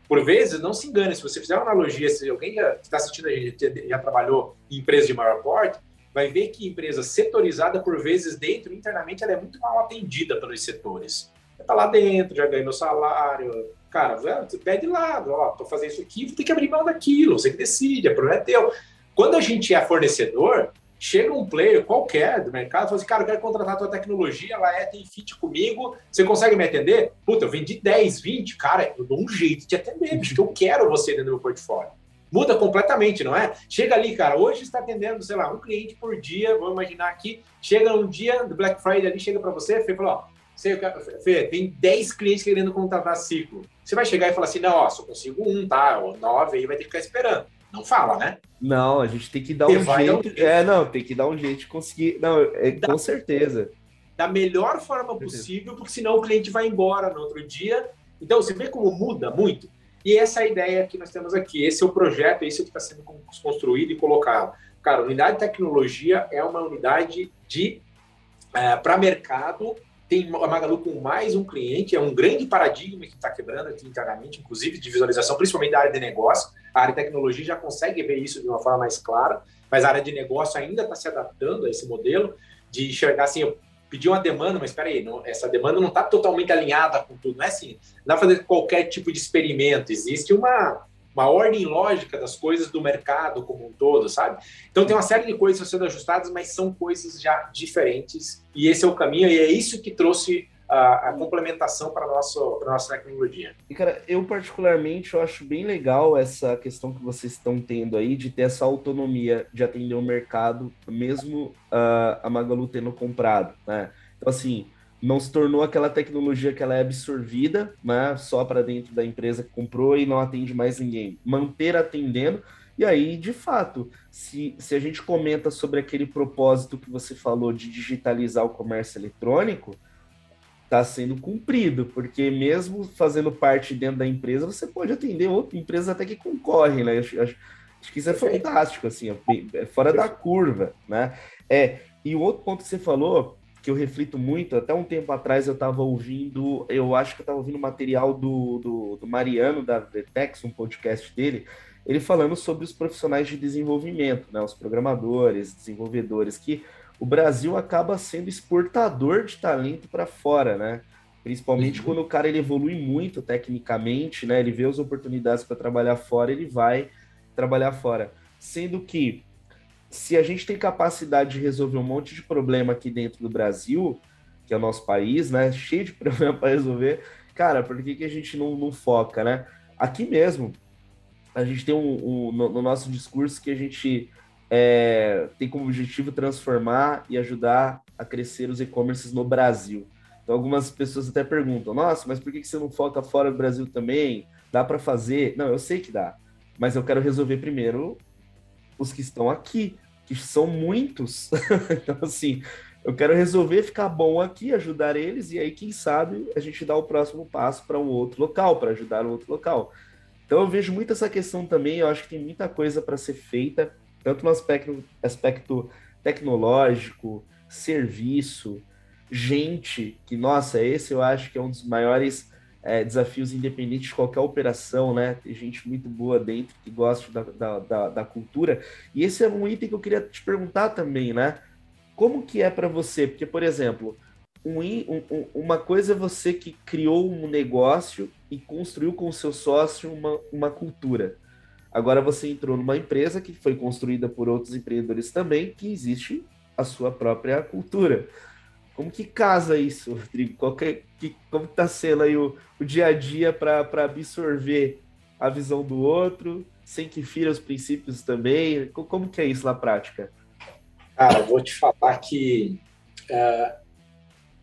por vezes, não se engane, se você fizer uma analogia, se alguém que está assistindo a gente já trabalhou em empresa de maior porte, vai ver que empresa setorizada, por vezes, dentro, internamente, ela é muito mal atendida pelos setores. Está lá dentro, já ganhou meu salário. Cara, você pede lá, ó, tô fazendo isso aqui, ter que abrir mão daquilo, você que decide, a problema é teu. Quando a gente é fornecedor, chega um player qualquer do mercado e fala assim, cara, eu quero contratar a tua tecnologia, ela é, tem fit comigo, você consegue me atender? Puta, eu vendi 10, 20, cara, eu dou um jeito de atender, bicho, eu quero você dentro do meu portfólio. Muda completamente, não é? Chega ali, cara, hoje está atendendo, sei lá, um cliente por dia, vamos imaginar aqui, chega um dia do Black Friday ali, chega para você, Fê, fala, ó, você, Fê, tem 10 clientes querendo contratar ciclo. Você vai chegar e falar assim, não, ó, só consigo um, tá, ou nove, aí vai ter que ficar esperando não fala, né? Não, a gente tem que dar um jeito. É, não, tem que dar um jeito de conseguir. Não, é, da, com certeza. Da melhor forma possível, porque senão o cliente vai embora no outro dia. Então, você vê como muda muito? E essa é a ideia que nós temos aqui. Esse é o projeto, esse é o que está sendo construído e colocado. Cara, unidade de tecnologia é uma unidade de é, para mercado tem a Magalu com mais um cliente, é um grande paradigma que está quebrando aqui internamente, inclusive de visualização, principalmente da área de negócio. A área de tecnologia já consegue ver isso de uma forma mais clara, mas a área de negócio ainda está se adaptando a esse modelo de enxergar assim, eu pedi uma demanda, mas espera aí, não, essa demanda não está totalmente alinhada com tudo, não é assim, não dá para fazer qualquer tipo de experimento, existe uma, uma ordem lógica das coisas do mercado como um todo, sabe? Então tem uma série de coisas sendo ajustadas, mas são coisas já diferentes e esse é o caminho e é isso que trouxe a, a complementação para a nossa, para nossa tecnologia. E cara, eu particularmente eu acho bem legal essa questão que vocês estão tendo aí de ter essa autonomia de atender o mercado, mesmo uh, a Magalu tendo comprado, né? Então assim, não se tornou aquela tecnologia que ela é absorvida, né, só para dentro da empresa que comprou e não atende mais ninguém. Manter atendendo, e aí, de fato, se, se a gente comenta sobre aquele propósito que você falou de digitalizar o comércio eletrônico, está sendo cumprido, porque mesmo fazendo parte dentro da empresa, você pode atender outra empresa até que concorre, né? Acho, acho, acho que isso é fantástico, assim, é fora da curva, né? É, e o outro ponto que você falou, que eu reflito muito. Até um tempo atrás eu estava ouvindo, eu acho que eu estava ouvindo material do, do, do, Mariano, da Vetex, um podcast dele, ele falando sobre os profissionais de desenvolvimento, né, os programadores, desenvolvedores, que o Brasil acaba sendo exportador de talento para fora, né? Principalmente uhum. quando o cara ele evolui muito tecnicamente, né? Ele vê as oportunidades para trabalhar fora, ele vai trabalhar fora. Sendo que se a gente tem capacidade de resolver um monte de problema aqui dentro do Brasil, que é o nosso país, né? Cheio de problema para resolver, cara, por que, que a gente não, não foca, né? Aqui mesmo, a gente tem um, um no, no, nosso discurso que a gente é, tem como objetivo transformar e ajudar a crescer os e-commerces no Brasil. Então, algumas pessoas até perguntam: nossa, mas por que, que você não foca fora do Brasil também? Dá para fazer? Não, eu sei que dá, mas eu quero resolver primeiro os que estão aqui, que são muitos. então, assim, eu quero resolver ficar bom aqui, ajudar eles, e aí, quem sabe, a gente dá o próximo passo para um outro local, para ajudar um outro local. Então, eu vejo muito essa questão também, eu acho que tem muita coisa para ser feita, tanto no aspecto, aspecto tecnológico, serviço, gente, que, nossa, esse eu acho que é um dos maiores é, desafios independentes de qualquer operação, né? Tem gente muito boa dentro que gosta da, da, da, da cultura. E esse é um item que eu queria te perguntar também, né? Como que é para você? Porque, por exemplo, um, um, uma coisa é você que criou um negócio e construiu com o seu sócio uma, uma cultura. Agora você entrou numa empresa que foi construída por outros empreendedores também, que existe a sua própria cultura. Como que casa isso, Rodrigo? Qual que, que, como está sendo aí o, o dia a dia para absorver a visão do outro, sem que fira os princípios também? Como que é isso na prática? Cara, vou te falar que uh,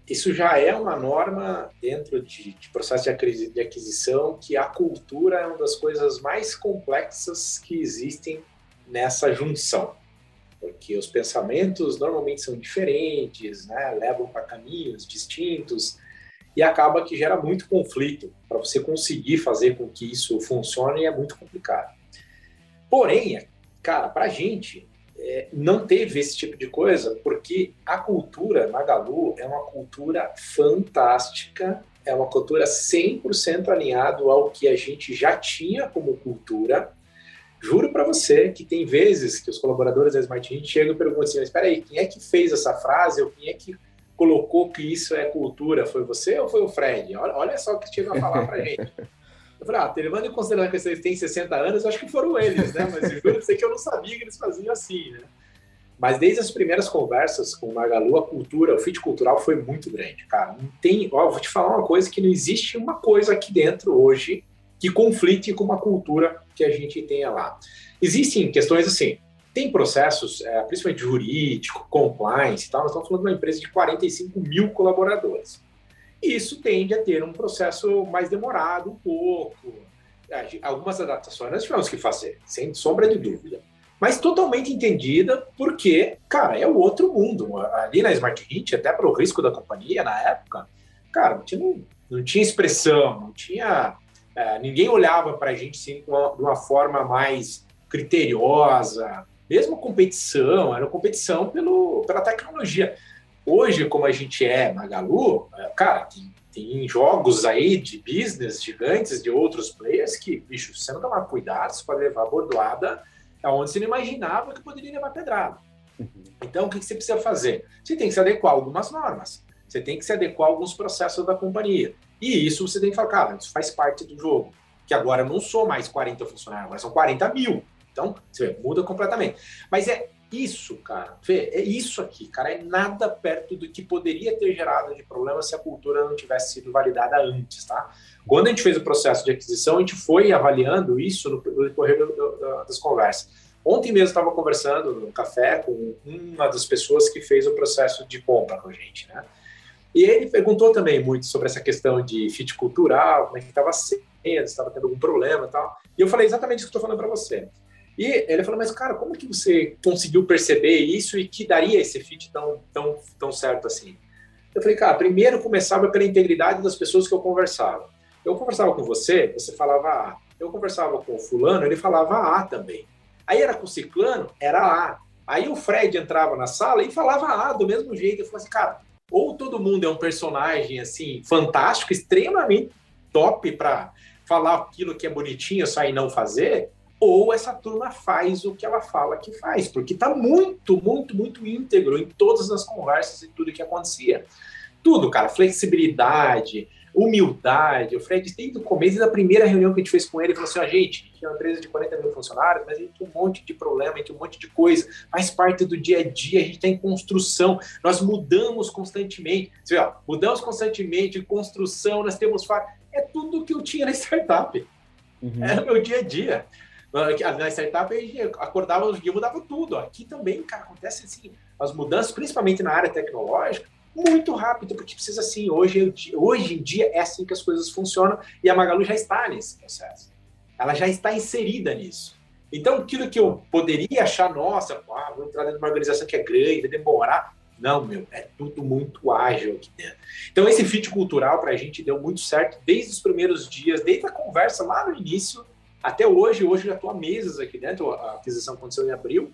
isso já é uma norma dentro de, de processo de, de aquisição, que a cultura é uma das coisas mais complexas que existem nessa junção porque os pensamentos normalmente são diferentes, né? levam para caminhos distintos e acaba que gera muito conflito. Para você conseguir fazer com que isso funcione é muito complicado. Porém, cara, para a gente é, não teve esse tipo de coisa porque a cultura Magalu é uma cultura fantástica, é uma cultura 100% alinhado ao que a gente já tinha como cultura Juro para você que tem vezes que os colaboradores da Smart Hit chegam e perguntam assim: espera aí, quem é que fez essa frase ou quem é que colocou que isso é cultura? Foi você ou foi o Fred? Olha, olha só o que chegam a falar para gente. Eu falei, ah, levando em consideração que eles têm 60 anos, acho que foram eles, né? Mas eu juro que eu não sabia que eles faziam assim, né? Mas desde as primeiras conversas com o Magalu, a cultura, o fit cultural foi muito grande, cara. Tem, ó, vou te falar uma coisa que não existe uma coisa aqui dentro hoje que conflite com uma cultura que a gente tenha lá. Existem questões assim, tem processos, é, principalmente jurídico, compliance e tal, nós estamos falando de uma empresa de 45 mil colaboradores. Isso tende a ter um processo mais demorado um pouco. Algumas adaptações nós tivemos que fazer, sem sombra de dúvida. Mas totalmente entendida, porque, cara, é o outro mundo. Ali na Smart Hit, até para o risco da companhia na época, cara, não não tinha expressão, não tinha é, ninguém olhava para a gente assim, de uma forma mais criteriosa, mesmo competição, era competição pelo, pela tecnologia. Hoje, como a gente é Magalu, é, cara, tem, tem jogos aí de business gigantes de outros players que, bicho, se você não tomar cuidado, você pode levar bordoada aonde você não imaginava que poderia levar pedrada. Uhum. Então, o que você precisa fazer? Você tem que se adequar a algumas normas. Você tem que se adequar a alguns processos da companhia. E isso você tem que falar, cara, isso faz parte do jogo. Que agora não sou mais 40 funcionários, agora são 40 mil. Então, você vê, muda completamente. Mas é isso, cara. Vê, é isso aqui, cara. É nada perto do que poderia ter gerado de problema se a cultura não tivesse sido validada antes, tá? Quando a gente fez o processo de aquisição, a gente foi avaliando isso no, decorrer das conversas. Ontem mesmo estava conversando no café com uma das pessoas que fez o processo de compra com a gente, né? E ele perguntou também muito sobre essa questão de fit cultural, como é que estava sendo, se estava tendo algum problema e tal. E eu falei exatamente isso que estou falando para você. E ele falou, mas cara, como que você conseguiu perceber isso e que daria esse fit tão, tão, tão certo assim? Eu falei, cara, primeiro começava pela integridade das pessoas que eu conversava. Eu conversava com você, você falava A. Eu conversava com o fulano, ele falava A também. Aí era com o ciclano, era A. Aí o Fred entrava na sala e falava A do mesmo jeito. Eu falei assim, cara, ou todo mundo é um personagem assim fantástico, extremamente top para falar aquilo que é bonitinho, só e não fazer, ou essa turma faz o que ela fala que faz, porque está muito, muito, muito íntegro em todas as conversas e tudo que acontecia. Tudo, cara, flexibilidade, humildade. O Fred, desde o começo da primeira reunião que a gente fez com ele, falou assim: a gente, a gente é uma empresa de 40 mil funcionários, mas a gente tem um monte de problema, a gente tem um monte de coisa, faz parte do dia a dia, a gente está em construção, nós mudamos constantemente. Você vê, ó, mudamos constantemente, construção, nós temos. É tudo que eu tinha na startup. Uhum. Era o meu dia a dia. Na startup, a gente acordava dias mudava tudo. Aqui também, cara, acontece assim, as mudanças, principalmente na área tecnológica, muito rápido, porque precisa assim, hoje, hoje em dia é assim que as coisas funcionam e a Magalu já está nesse processo. Ela já está inserida nisso. Então, aquilo que eu poderia achar, nossa, ah, vou entrar dentro de uma organização que é grande, vai demorar. Não, meu, é tudo muito ágil aqui dentro. Então, esse fit cultural para a gente deu muito certo desde os primeiros dias, desde a conversa lá no início até hoje. Hoje já estou há meses aqui dentro, a aquisição aconteceu em abril,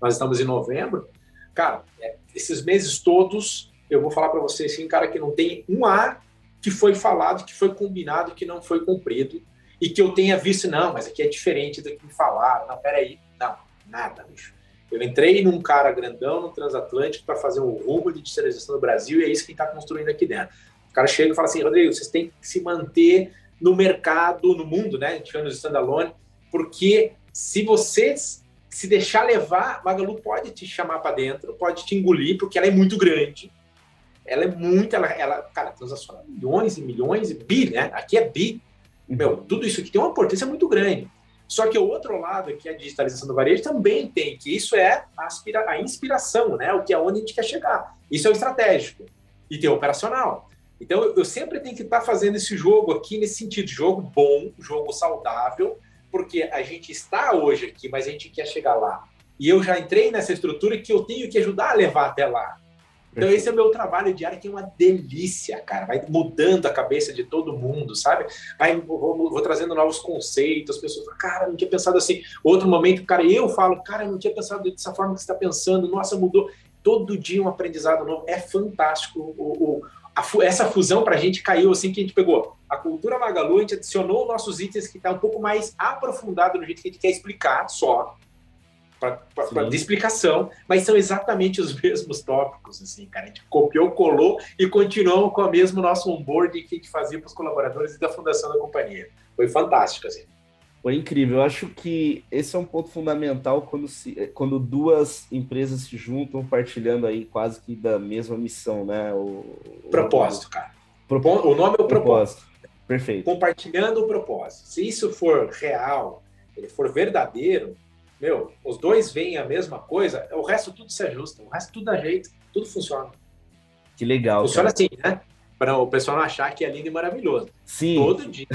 nós estamos em novembro. Cara, é, esses meses todos, eu vou falar para você assim, cara, que não tem um ar que foi falado, que foi combinado, que não foi cumprido, e que eu tenha visto, não, mas aqui é diferente do que me falaram. Não, peraí. Não, nada, bicho. Eu entrei num cara grandão no transatlântico para fazer um rumo de digitalização do Brasil e é isso que está construindo aqui dentro. O cara chega e fala assim, Rodrigo, vocês têm que se manter no mercado, no mundo, né? A gente chama de standalone, porque se vocês se deixar levar, Magalu pode te chamar para dentro, pode te engolir, porque ela é muito grande. Ela é muito, ela, ela cara, transaciona milhões e milhões, bi, né? Aqui é bi. Meu, tudo isso aqui tem uma importância muito grande. Só que o outro lado, que é a digitalização do varejo, também tem, que isso é a, aspira, a inspiração, né? O que é onde a gente quer chegar. Isso é o estratégico. E tem o operacional. Então, eu sempre tenho que estar fazendo esse jogo aqui nesse sentido, jogo bom, jogo saudável, porque a gente está hoje aqui, mas a gente quer chegar lá. E eu já entrei nessa estrutura que eu tenho que ajudar a levar até lá. Então, esse é o meu trabalho diário, que é uma delícia, cara. Vai mudando a cabeça de todo mundo, sabe? Vai, vou, vou trazendo novos conceitos, as pessoas falam, cara, não tinha pensado assim. Outro momento, cara, eu falo, cara, não tinha pensado dessa forma que você está pensando, nossa, mudou. Todo dia um aprendizado novo. É fantástico. O, o essa fusão para a gente caiu assim que a gente pegou a cultura Magalu, a gente adicionou nossos itens que está um pouco mais aprofundado no jeito que a gente quer explicar só para de explicação, mas são exatamente os mesmos tópicos, assim, cara. A gente copiou, colou e continuamos com o mesmo nosso onboard que a gente fazia para os colaboradores e da fundação da companhia. Foi fantástico, assim. Foi incrível. Eu acho que esse é um ponto fundamental quando, se, quando duas empresas se juntam, partilhando aí quase que da mesma missão, né? O, propósito, o... cara. O nome é o propósito. propósito. Perfeito. Compartilhando o propósito. Se isso for real, ele for verdadeiro, meu, os dois veem a mesma coisa, o resto tudo se ajusta, o resto tudo ajeita, tudo funciona. Que legal. Funciona cara. assim, né? Para o pessoal não achar que é lindo e maravilhoso. Sim. Todo dia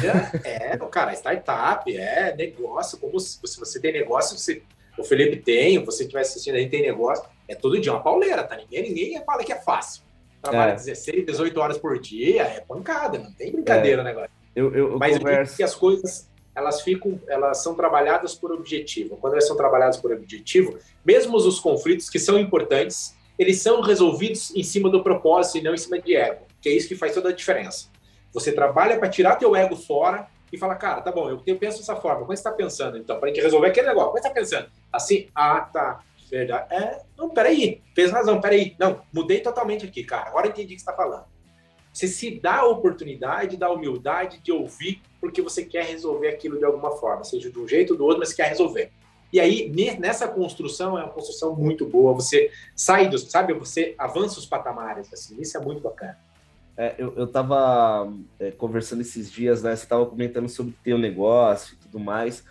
é, cara, startup, é negócio, como se, se você tem negócio, você, o Felipe tem, você estiver assistindo aí, tem negócio, é todo dia uma pauleira, tá? Ninguém, ninguém fala que é fácil. Trabalha é. 16, 18 horas por dia, é pancada, não tem brincadeira é. o negócio. Eu, eu, eu Mas converso... eu que as coisas elas ficam, elas são trabalhadas por objetivo. Quando elas são trabalhadas por objetivo, mesmo os conflitos que são importantes, eles são resolvidos em cima do propósito e não em cima de ego, que é isso que faz toda a diferença. Você trabalha para tirar teu ego fora e fala, cara, tá bom, eu penso dessa forma. Como é você está pensando, então? Para a gente resolver aquele negócio. Como é você está pensando? Assim, ah, tá, verdade. É, não, peraí, fez razão, peraí. Não, mudei totalmente aqui, cara. Agora entendi o que você está falando. Você se dá a oportunidade, dá a humildade de ouvir porque você quer resolver aquilo de alguma forma, seja de um jeito ou do outro, mas quer resolver. E aí, nessa construção, é uma construção muito boa. Você sai do, sabe, você avança os patamares, assim, isso é muito bacana. É, eu, eu tava é, conversando esses dias, né? Você tava comentando sobre teu negócio e tudo mais.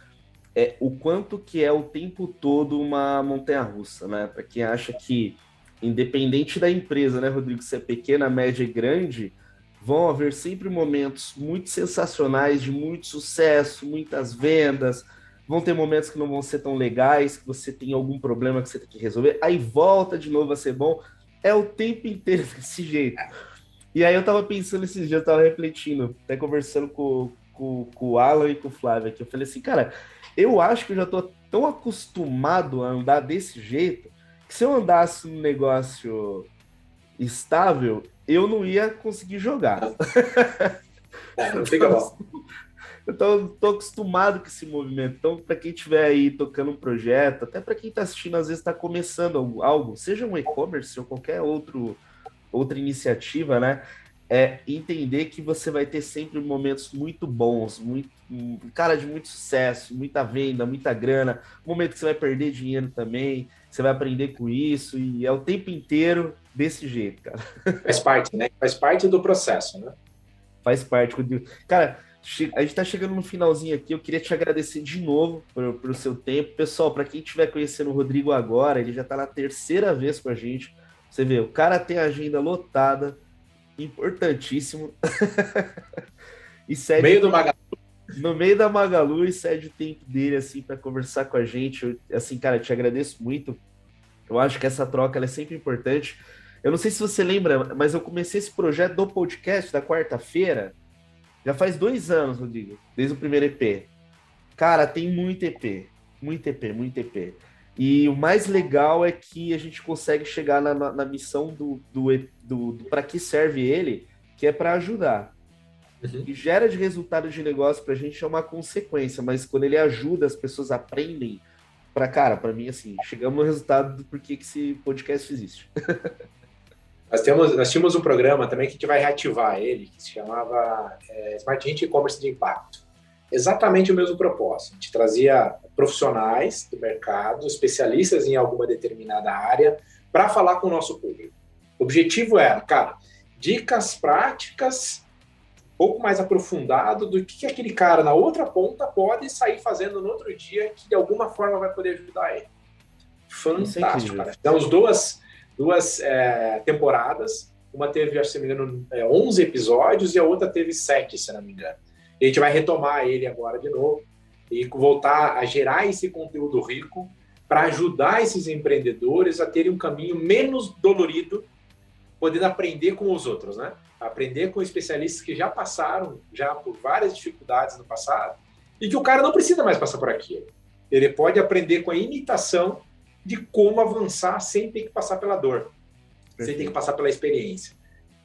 É, o quanto que é o tempo todo uma montanha-russa, né? Para quem acha que independente da empresa, né, Rodrigo, se é pequena, média e grande, vão haver sempre momentos muito sensacionais, de muito sucesso, muitas vendas. Vão ter momentos que não vão ser tão legais, que você tem algum problema que você tem que resolver, aí volta de novo a ser bom. É o tempo inteiro desse jeito. E aí eu tava pensando esses dias, eu tava refletindo, até conversando com, com, com o Alan e com o Flávio aqui. Eu falei assim, cara, eu acho que eu já tô tão acostumado a andar desse jeito se eu andasse num negócio estável, eu não ia conseguir jogar. É, não fica bom. Então, tô acostumado com esse movimento. Então, para quem estiver aí tocando um projeto, até para quem está assistindo, às vezes está começando algo, seja um e-commerce ou qualquer outro, outra iniciativa, né? É entender que você vai ter sempre momentos muito bons, muito, cara de muito sucesso, muita venda, muita grana, momento que você vai perder dinheiro também você vai aprender com isso e é o tempo inteiro desse jeito, cara. Faz parte, né? Faz parte do processo, né? Faz parte. Cara, a gente tá chegando no finalzinho aqui. Eu queria te agradecer de novo pelo seu tempo. Pessoal, para quem estiver conhecendo o Rodrigo agora, ele já tá na terceira vez com a gente. Você vê, o cara tem a agenda lotada, importantíssimo. e cede meio do Magalu. No meio da Magalu e cede o tempo dele, assim, para conversar com a gente. Eu, assim, cara, te agradeço muito. Eu acho que essa troca é sempre importante. Eu não sei se você lembra, mas eu comecei esse projeto do podcast da quarta-feira. Já faz dois anos, Rodrigo, desde o primeiro EP. Cara, tem muito EP, muito EP, muito EP. E o mais legal é que a gente consegue chegar na, na, na missão do, do, do, do para que serve ele, que é para ajudar. Uhum. O que gera de resultado de negócio para a gente é uma consequência, mas quando ele ajuda, as pessoas aprendem. Para cara, para mim, assim, chegamos no resultado do porquê que esse podcast existe. nós, temos, nós tínhamos um programa também que a gente vai reativar ele, que se chamava é, Smart Hint E-Commerce de Impacto exatamente o mesmo propósito. A gente trazia profissionais do mercado, especialistas em alguma determinada área, para falar com o nosso público. O objetivo era, cara, dicas práticas, um pouco mais aprofundado do que aquele cara na outra ponta pode sair fazendo no outro dia que de alguma forma vai poder ajudar ele. Fantástico, cara. Temos duas, duas é, temporadas. Uma teve, acho, se não me engano, 11 é, episódios e a outra teve 7, se não me engano. A gente vai retomar ele agora de novo e voltar a gerar esse conteúdo rico para ajudar esses empreendedores a terem um caminho menos dolorido, podendo aprender com os outros, né? Aprender com especialistas que já passaram já por várias dificuldades no passado e que o cara não precisa mais passar por aquilo. Ele pode aprender com a imitação de como avançar sem ter que passar pela dor, sem ter que passar pela experiência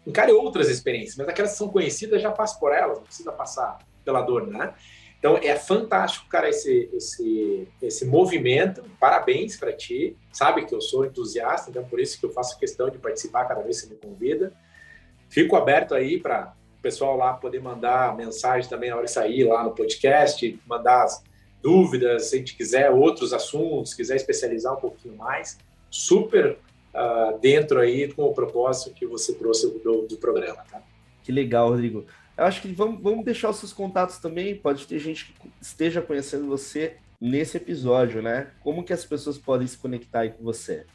encare outras experiências, mas aquelas que são conhecidas já passa por elas, não precisa passar pela dor, né? Então é fantástico, cara, esse, esse, esse movimento. Parabéns para ti. Sabe que eu sou entusiasta, então por isso que eu faço questão de participar cada vez que você me convida. Fico aberto aí para o pessoal lá poder mandar mensagem também na hora de sair lá no podcast, mandar as dúvidas, se a gente quiser outros assuntos, quiser especializar um pouquinho mais. Super uh, dentro aí com o propósito que você trouxe do, do programa, tá? Que legal, Rodrigo. Eu acho que vamos, vamos deixar os seus contatos também. Pode ter gente que esteja conhecendo você nesse episódio, né? Como que as pessoas podem se conectar aí com você?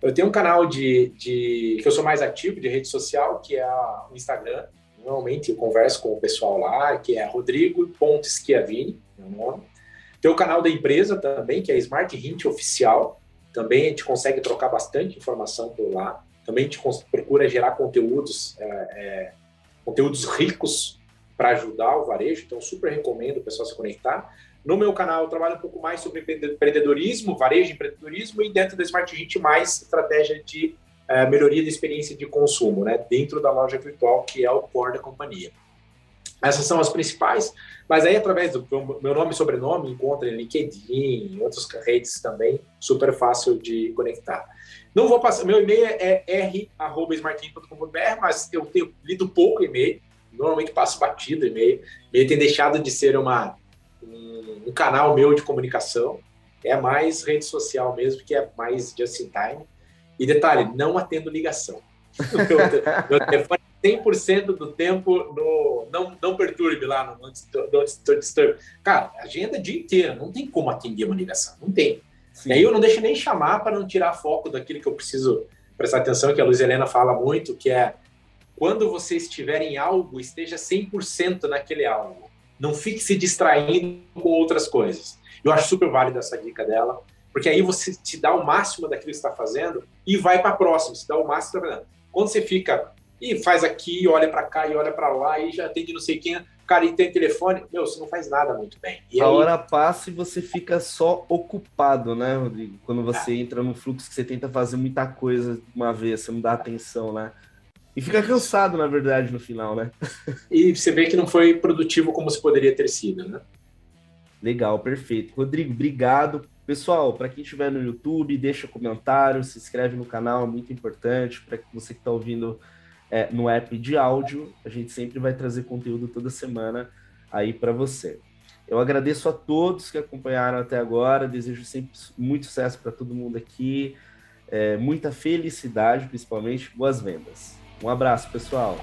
Eu tenho um canal de, de que eu sou mais ativo de rede social, que é o Instagram. Normalmente eu converso com o pessoal lá, que é rodrigo.schiavini, meu nome. Tem o canal da empresa também, que é Smart Hint Oficial. Também a gente consegue trocar bastante informação por lá. Também a gente procura gerar conteúdos, é, é, conteúdos ricos para ajudar o varejo. Então, super recomendo o pessoal se conectar. No meu canal, eu trabalho um pouco mais sobre empreendedorismo, varejo, empreendedorismo, e dentro da Smart Hit, mais estratégia de é, melhoria da experiência de consumo, né, dentro da loja virtual, que é o core da companhia. Essas são as principais, mas aí através do meu nome e sobrenome encontra em LinkedIn, em outras redes também, super fácil de conectar. Não vou passar, meu e-mail é r@smartin.com.br, mas eu tenho lido pouco e-mail, normalmente passo batido e-mail. E-mail tem deixado de ser uma um, um, canal meu de comunicação, é mais rede social mesmo, que é mais just in time. E detalhe, não atendo ligação. Meu telefone 100% do tempo no não, não perturbe lá no Don't Disturb. Cara, agenda o dia inteiro, não tem como atender uma ligação, não tem. Sim. E aí eu não deixo nem chamar para não tirar foco daquilo que eu preciso prestar atenção, que a Luiz Helena fala muito, que é quando você estiver em algo, esteja 100% naquele algo. Não fique se distraindo com outras coisas. Eu acho super válida essa dica dela, porque aí você te dá o máximo daquilo que está fazendo e vai para a próxima, se dá o máximo. Quando você fica e faz aqui, olha para cá e olha para lá e já atende não sei quem, cara, e tem telefone, meu, você não faz nada muito bem. E a aí... hora passa e você fica só ocupado, né, Rodrigo? Quando você é. entra no fluxo que você tenta fazer muita coisa de uma vez, você não dá atenção, né? E fica cansado, na verdade, no final, né? E você vê que não foi produtivo como se poderia ter sido, né? Legal, perfeito. Rodrigo, obrigado. Pessoal, para quem estiver no YouTube, deixa comentário, se inscreve no canal, é muito importante. Para você que está ouvindo é, no app de áudio. A gente sempre vai trazer conteúdo toda semana aí para você. Eu agradeço a todos que acompanharam até agora. Desejo sempre muito sucesso para todo mundo aqui, é, muita felicidade, principalmente boas vendas. Um abraço, pessoal.